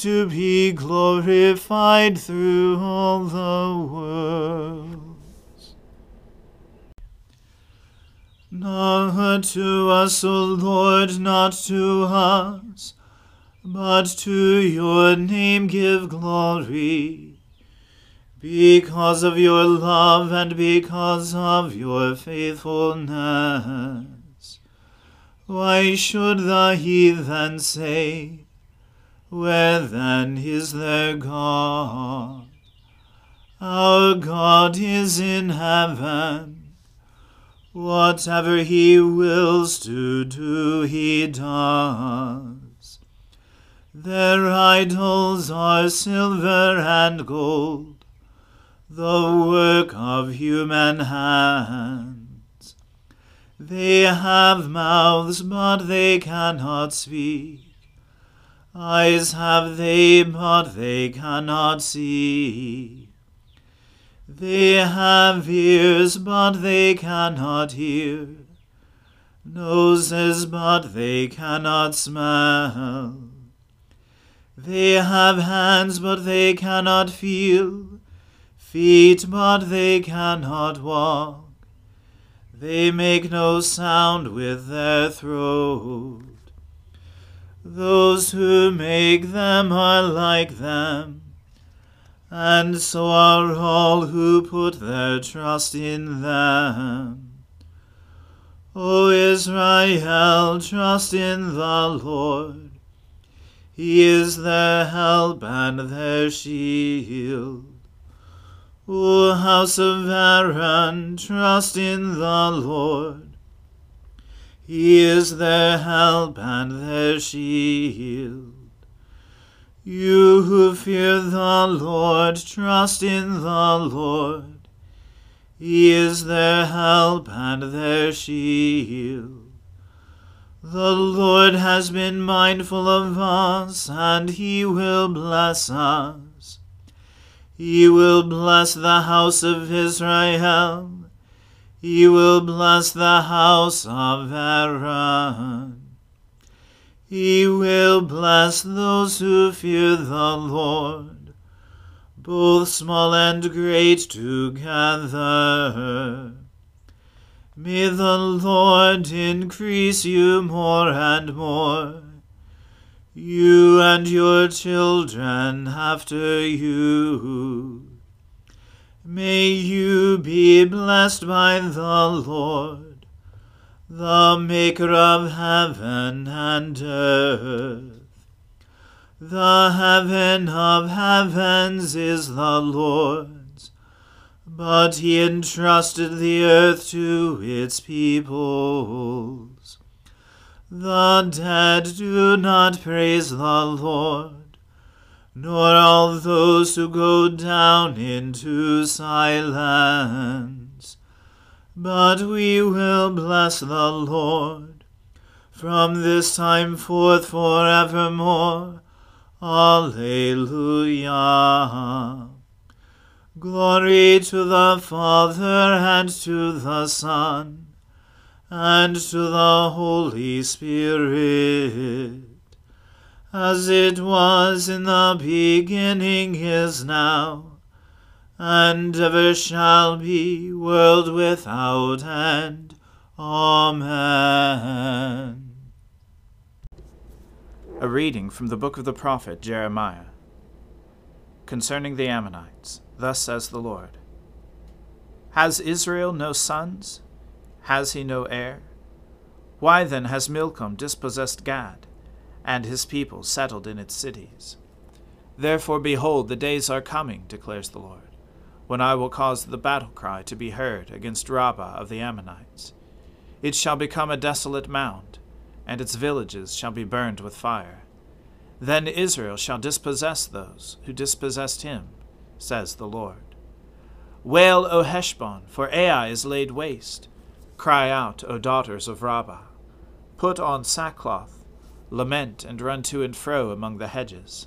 to be glorified through all the worlds. Not to us, O Lord, not to us but to your name give glory. Because of your love and because of your faithfulness. Why should the heathen say, Where then is their God? Our God is in heaven. Whatever he wills to do, he does. Their idols are silver and gold, the work of human hands. They have mouths, but they cannot speak. Eyes have they, but they cannot see. They have ears, but they cannot hear. Noses, but they cannot smell they have hands, but they cannot feel, feet, but they cannot walk. They make no sound with their throat. Those who make them are like them, and so are all who put their trust in them. O Israel, trust in the Lord. He is their help and their shield. O house of Aaron, trust in the Lord. He is their help and their shield. You who fear the Lord, trust in the Lord. He is their help and their shield. The Lord has been mindful of us, and he will bless us. He will bless the house of Israel. He will bless the house of Aaron. He will bless those who fear the Lord both small and great together. May the Lord increase you more and more, you and your children after you. May you be blessed by the Lord, the Maker of heaven and earth. The heaven of heavens is the Lord's, but he entrusted the earth to its peoples. The dead do not praise the Lord, nor all those who go down into silence. But we will bless the Lord from this time forth forevermore Alleluia. Glory to the Father and to the Son and to the Holy Spirit, as it was in the beginning is now, and ever shall be, world without end. Amen. A reading from the book of the prophet Jeremiah. Concerning the Ammonites, thus says the Lord Has Israel no sons? Has he no heir? Why then has Milcom dispossessed Gad, and his people settled in its cities? Therefore, behold, the days are coming, declares the Lord, when I will cause the battle cry to be heard against Rabbah of the Ammonites. It shall become a desolate mound and its villages shall be burned with fire. Then Israel shall dispossess those who dispossessed him, says the Lord. Wail, O Heshbon, for Ai is laid waste. Cry out, O daughters of Rabbah. Put on sackcloth, lament, and run to and fro among the hedges.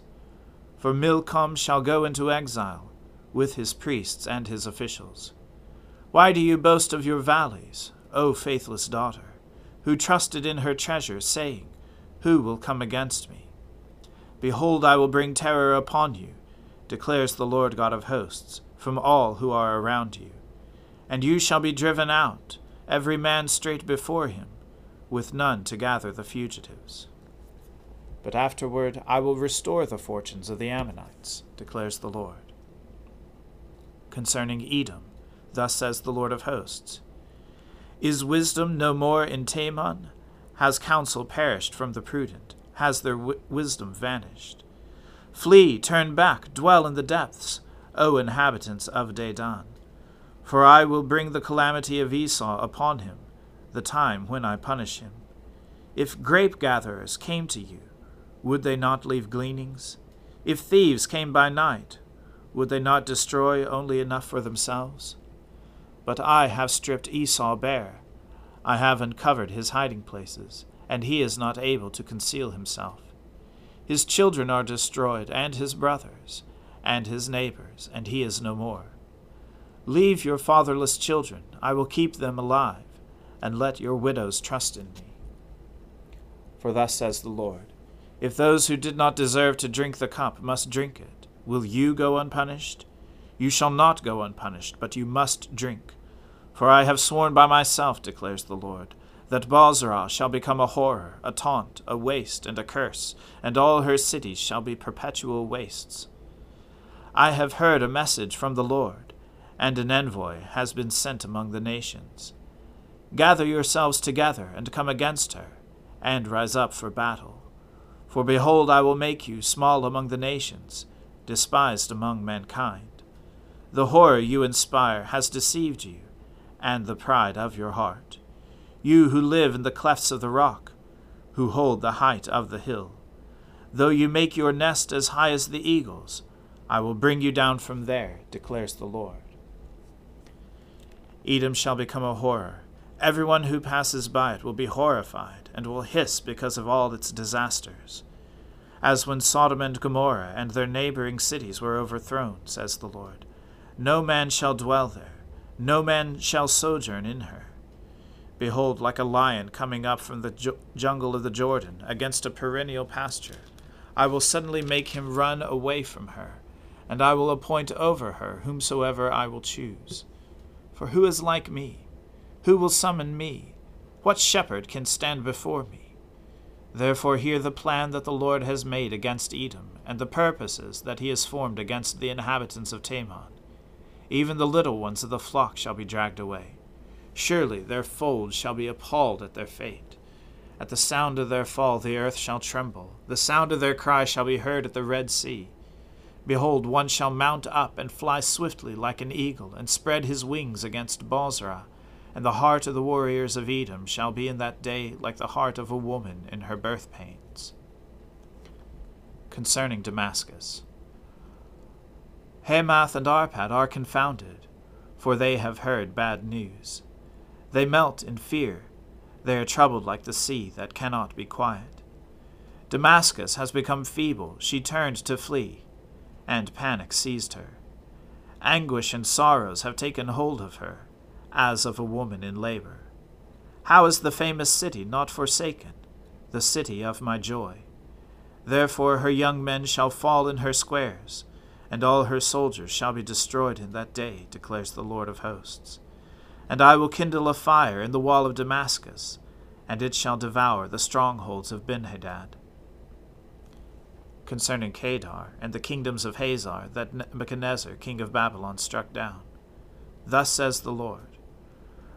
For Milcom shall go into exile, with his priests and his officials. Why do you boast of your valleys, O faithless daughter? who trusted in her treasure, saying, Who will come against me? Behold, I will bring terror upon you, declares the Lord God of hosts, from all who are around you. And you shall be driven out, every man straight before him, with none to gather the fugitives. But afterward I will restore the fortunes of the Ammonites, declares the Lord. Concerning Edom, thus says the Lord of hosts is wisdom no more in Teman? Has counsel perished from the prudent? Has their w- wisdom vanished? Flee, turn back, dwell in the depths, O inhabitants of Dedan. For I will bring the calamity of Esau upon him, the time when I punish him. If grape gatherers came to you, would they not leave gleanings? If thieves came by night, would they not destroy only enough for themselves? But I have stripped Esau bare. I have uncovered his hiding places, and he is not able to conceal himself. His children are destroyed, and his brothers, and his neighbors, and he is no more. Leave your fatherless children, I will keep them alive, and let your widows trust in me. For thus says the Lord If those who did not deserve to drink the cup must drink it, will you go unpunished? You shall not go unpunished, but you must drink. For I have sworn by myself, declares the Lord, that Bozrah shall become a horror, a taunt, a waste, and a curse, and all her cities shall be perpetual wastes. I have heard a message from the Lord, and an envoy has been sent among the nations. Gather yourselves together, and come against her, and rise up for battle. For behold, I will make you small among the nations, despised among mankind. The horror you inspire has deceived you, and the pride of your heart. You who live in the clefts of the rock, who hold the height of the hill. Though you make your nest as high as the eagles, I will bring you down from there, declares the Lord. Edom shall become a horror. Everyone who passes by it will be horrified, and will hiss because of all its disasters. As when Sodom and Gomorrah and their neighboring cities were overthrown, says the Lord. No man shall dwell there, no man shall sojourn in her. Behold, like a lion coming up from the ju- jungle of the Jordan against a perennial pasture, I will suddenly make him run away from her, and I will appoint over her whomsoever I will choose. For who is like me? Who will summon me? What shepherd can stand before me? Therefore hear the plan that the Lord has made against Edom, and the purposes that he has formed against the inhabitants of Teman. Even the little ones of the flock shall be dragged away. Surely their folds shall be appalled at their fate. At the sound of their fall the earth shall tremble, the sound of their cry shall be heard at the Red Sea. Behold, one shall mount up and fly swiftly like an eagle, and spread his wings against Bozrah. And the heart of the warriors of Edom shall be in that day like the heart of a woman in her birth pains. Concerning Damascus Hamath and Arpad are confounded, for they have heard bad news. They melt in fear, they are troubled like the sea that cannot be quiet. Damascus has become feeble, she turned to flee, and panic seized her. Anguish and sorrows have taken hold of her, as of a woman in labor. How is the famous city not forsaken, the city of my joy? Therefore her young men shall fall in her squares, and all her soldiers shall be destroyed in that day, declares the Lord of hosts. And I will kindle a fire in the wall of Damascus, and it shall devour the strongholds of Benhadad. Concerning Kedar and the kingdoms of Hazor that Nebuchadnezzar king of Babylon struck down. Thus says the Lord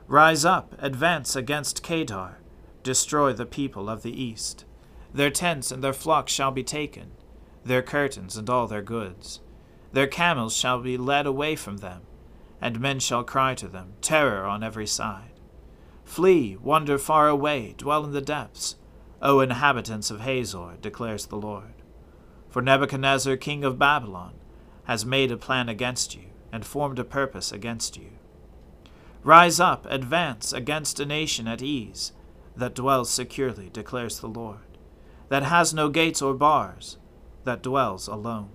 Rise up, advance against Kedar, destroy the people of the east. Their tents and their flocks shall be taken, their curtains and all their goods. Their camels shall be led away from them and men shall cry to them, Terror on every side. Flee, wander far away, dwell in the depths, O inhabitants of Hazor, declares the Lord. For Nebuchadnezzar, king of Babylon, has made a plan against you, and formed a purpose against you. Rise up, advance against a nation at ease, that dwells securely, declares the Lord, that has no gates or bars, that dwells alone.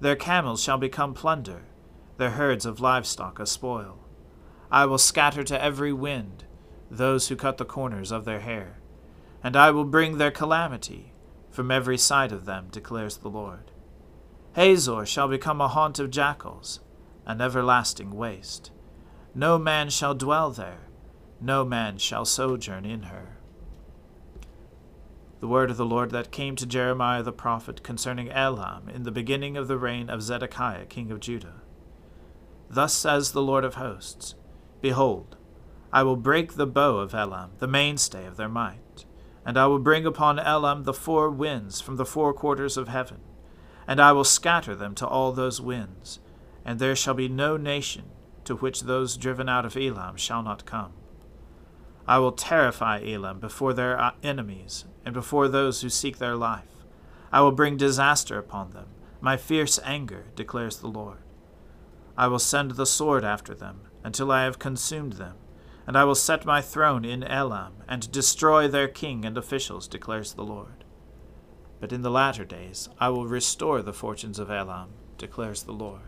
Their camels shall become plunder, their herds of livestock a spoil. I will scatter to every wind those who cut the corners of their hair, and I will bring their calamity from every side of them, declares the Lord. Hazor shall become a haunt of jackals, an everlasting waste. No man shall dwell there, no man shall sojourn in her. The word of the Lord that came to Jeremiah the prophet concerning Elam in the beginning of the reign of Zedekiah king of Judah. Thus says the Lord of hosts Behold, I will break the bow of Elam, the mainstay of their might, and I will bring upon Elam the four winds from the four quarters of heaven, and I will scatter them to all those winds, and there shall be no nation to which those driven out of Elam shall not come. I will terrify Elam before their uh, enemies, and before those who seek their life. I will bring disaster upon them, my fierce anger, declares the Lord. I will send the sword after them, until I have consumed them, and I will set my throne in Elam, and destroy their king and officials, declares the Lord. But in the latter days I will restore the fortunes of Elam, declares the Lord.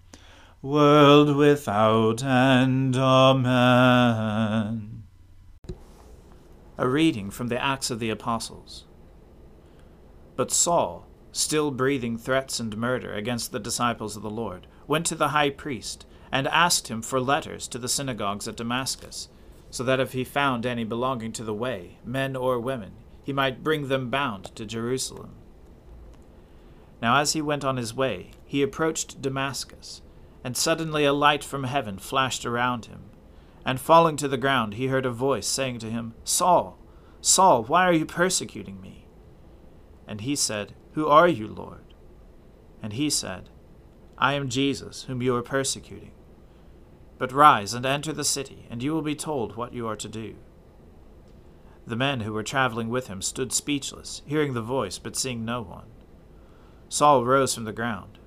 world without end. Amen. A reading from the Acts of the Apostles. But Saul, still breathing threats and murder against the disciples of the Lord, went to the high priest and asked him for letters to the synagogues at Damascus, so that if he found any belonging to the way, men or women, he might bring them bound to Jerusalem. Now as he went on his way, he approached Damascus, and suddenly a light from heaven flashed around him. And falling to the ground, he heard a voice saying to him, Saul, Saul, why are you persecuting me? And he said, Who are you, Lord? And he said, I am Jesus, whom you are persecuting. But rise and enter the city, and you will be told what you are to do. The men who were traveling with him stood speechless, hearing the voice, but seeing no one. Saul rose from the ground,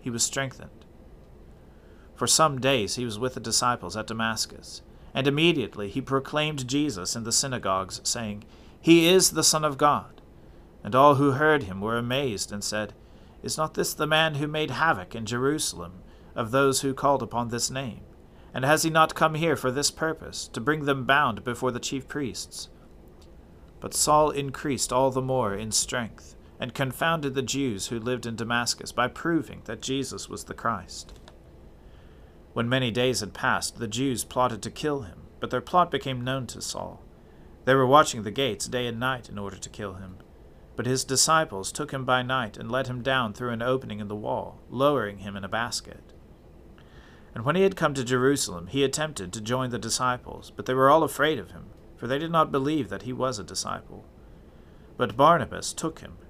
he was strengthened. For some days he was with the disciples at Damascus, and immediately he proclaimed Jesus in the synagogues, saying, He is the Son of God. And all who heard him were amazed, and said, Is not this the man who made havoc in Jerusalem of those who called upon this name? And has he not come here for this purpose, to bring them bound before the chief priests? But Saul increased all the more in strength and confounded the Jews who lived in Damascus by proving that Jesus was the Christ. When many days had passed, the Jews plotted to kill him, but their plot became known to Saul. They were watching the gates day and night in order to kill him. But his disciples took him by night and let him down through an opening in the wall, lowering him in a basket. And when he had come to Jerusalem, he attempted to join the disciples, but they were all afraid of him, for they did not believe that he was a disciple. But Barnabas took him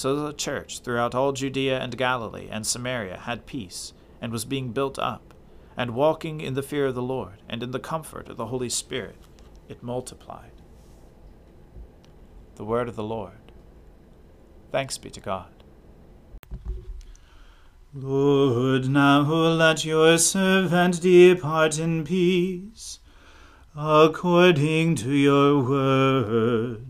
So the church throughout all Judea and Galilee and Samaria had peace, and was being built up, and walking in the fear of the Lord, and in the comfort of the Holy Spirit, it multiplied. The word of the Lord. Thanks be to God. Lord, now let your servant depart in peace, according to your word.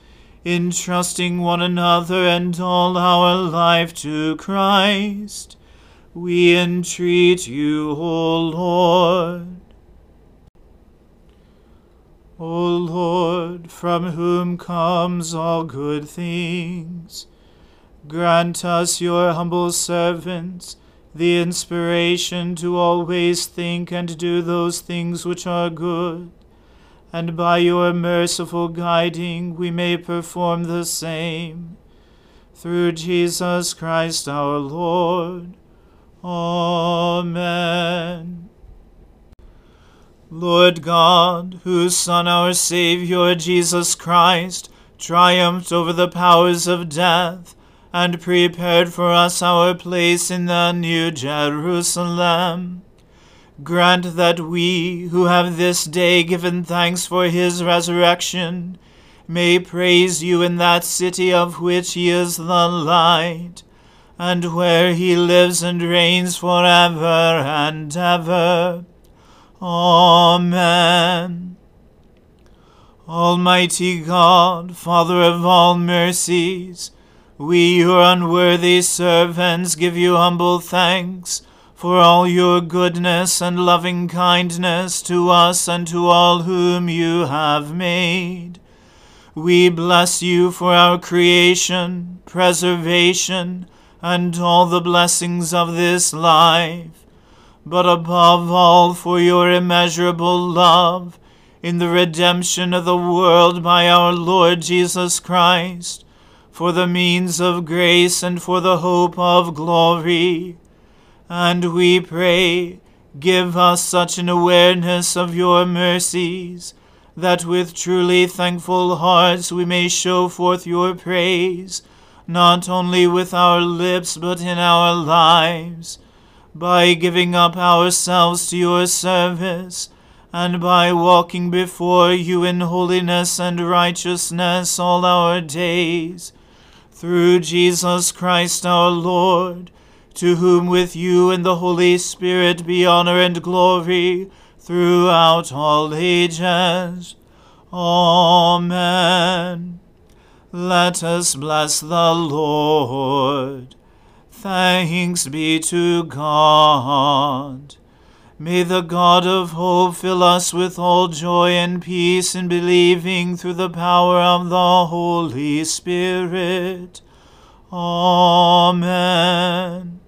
entrusting one another and all our life to Christ, we entreat you, O Lord. O Lord, from whom comes all good things, grant us, your humble servants, the inspiration to always think and do those things which are good and by your merciful guiding we may perform the same. Through Jesus Christ our Lord. Amen. Lord God, whose Son, our Saviour, Jesus Christ, triumphed over the powers of death, and prepared for us our place in the New Jerusalem Grant that we, who have this day given thanks for his resurrection, may praise you in that city of which he is the light, and where he lives and reigns for ever and ever. Amen. Almighty God, Father of all mercies, we, your unworthy servants, give you humble thanks for all your goodness and loving kindness to us and to all whom you have made. we bless you for our creation, preservation, and all the blessings of this life, but above all for your immeasurable love in the redemption of the world by our Lord Jesus Christ, for the means of grace and for the hope of glory. And we pray, give us such an awareness of your mercies, that with truly thankful hearts we may show forth your praise, not only with our lips but in our lives, by giving up ourselves to your service and by walking before you in holiness and righteousness all our days, through Jesus Christ our Lord, to whom with you and the Holy Spirit be honor and glory throughout all ages. Amen. Let us bless the Lord. Thanks be to God. May the God of hope fill us with all joy and peace in believing through the power of the Holy Spirit. Amen.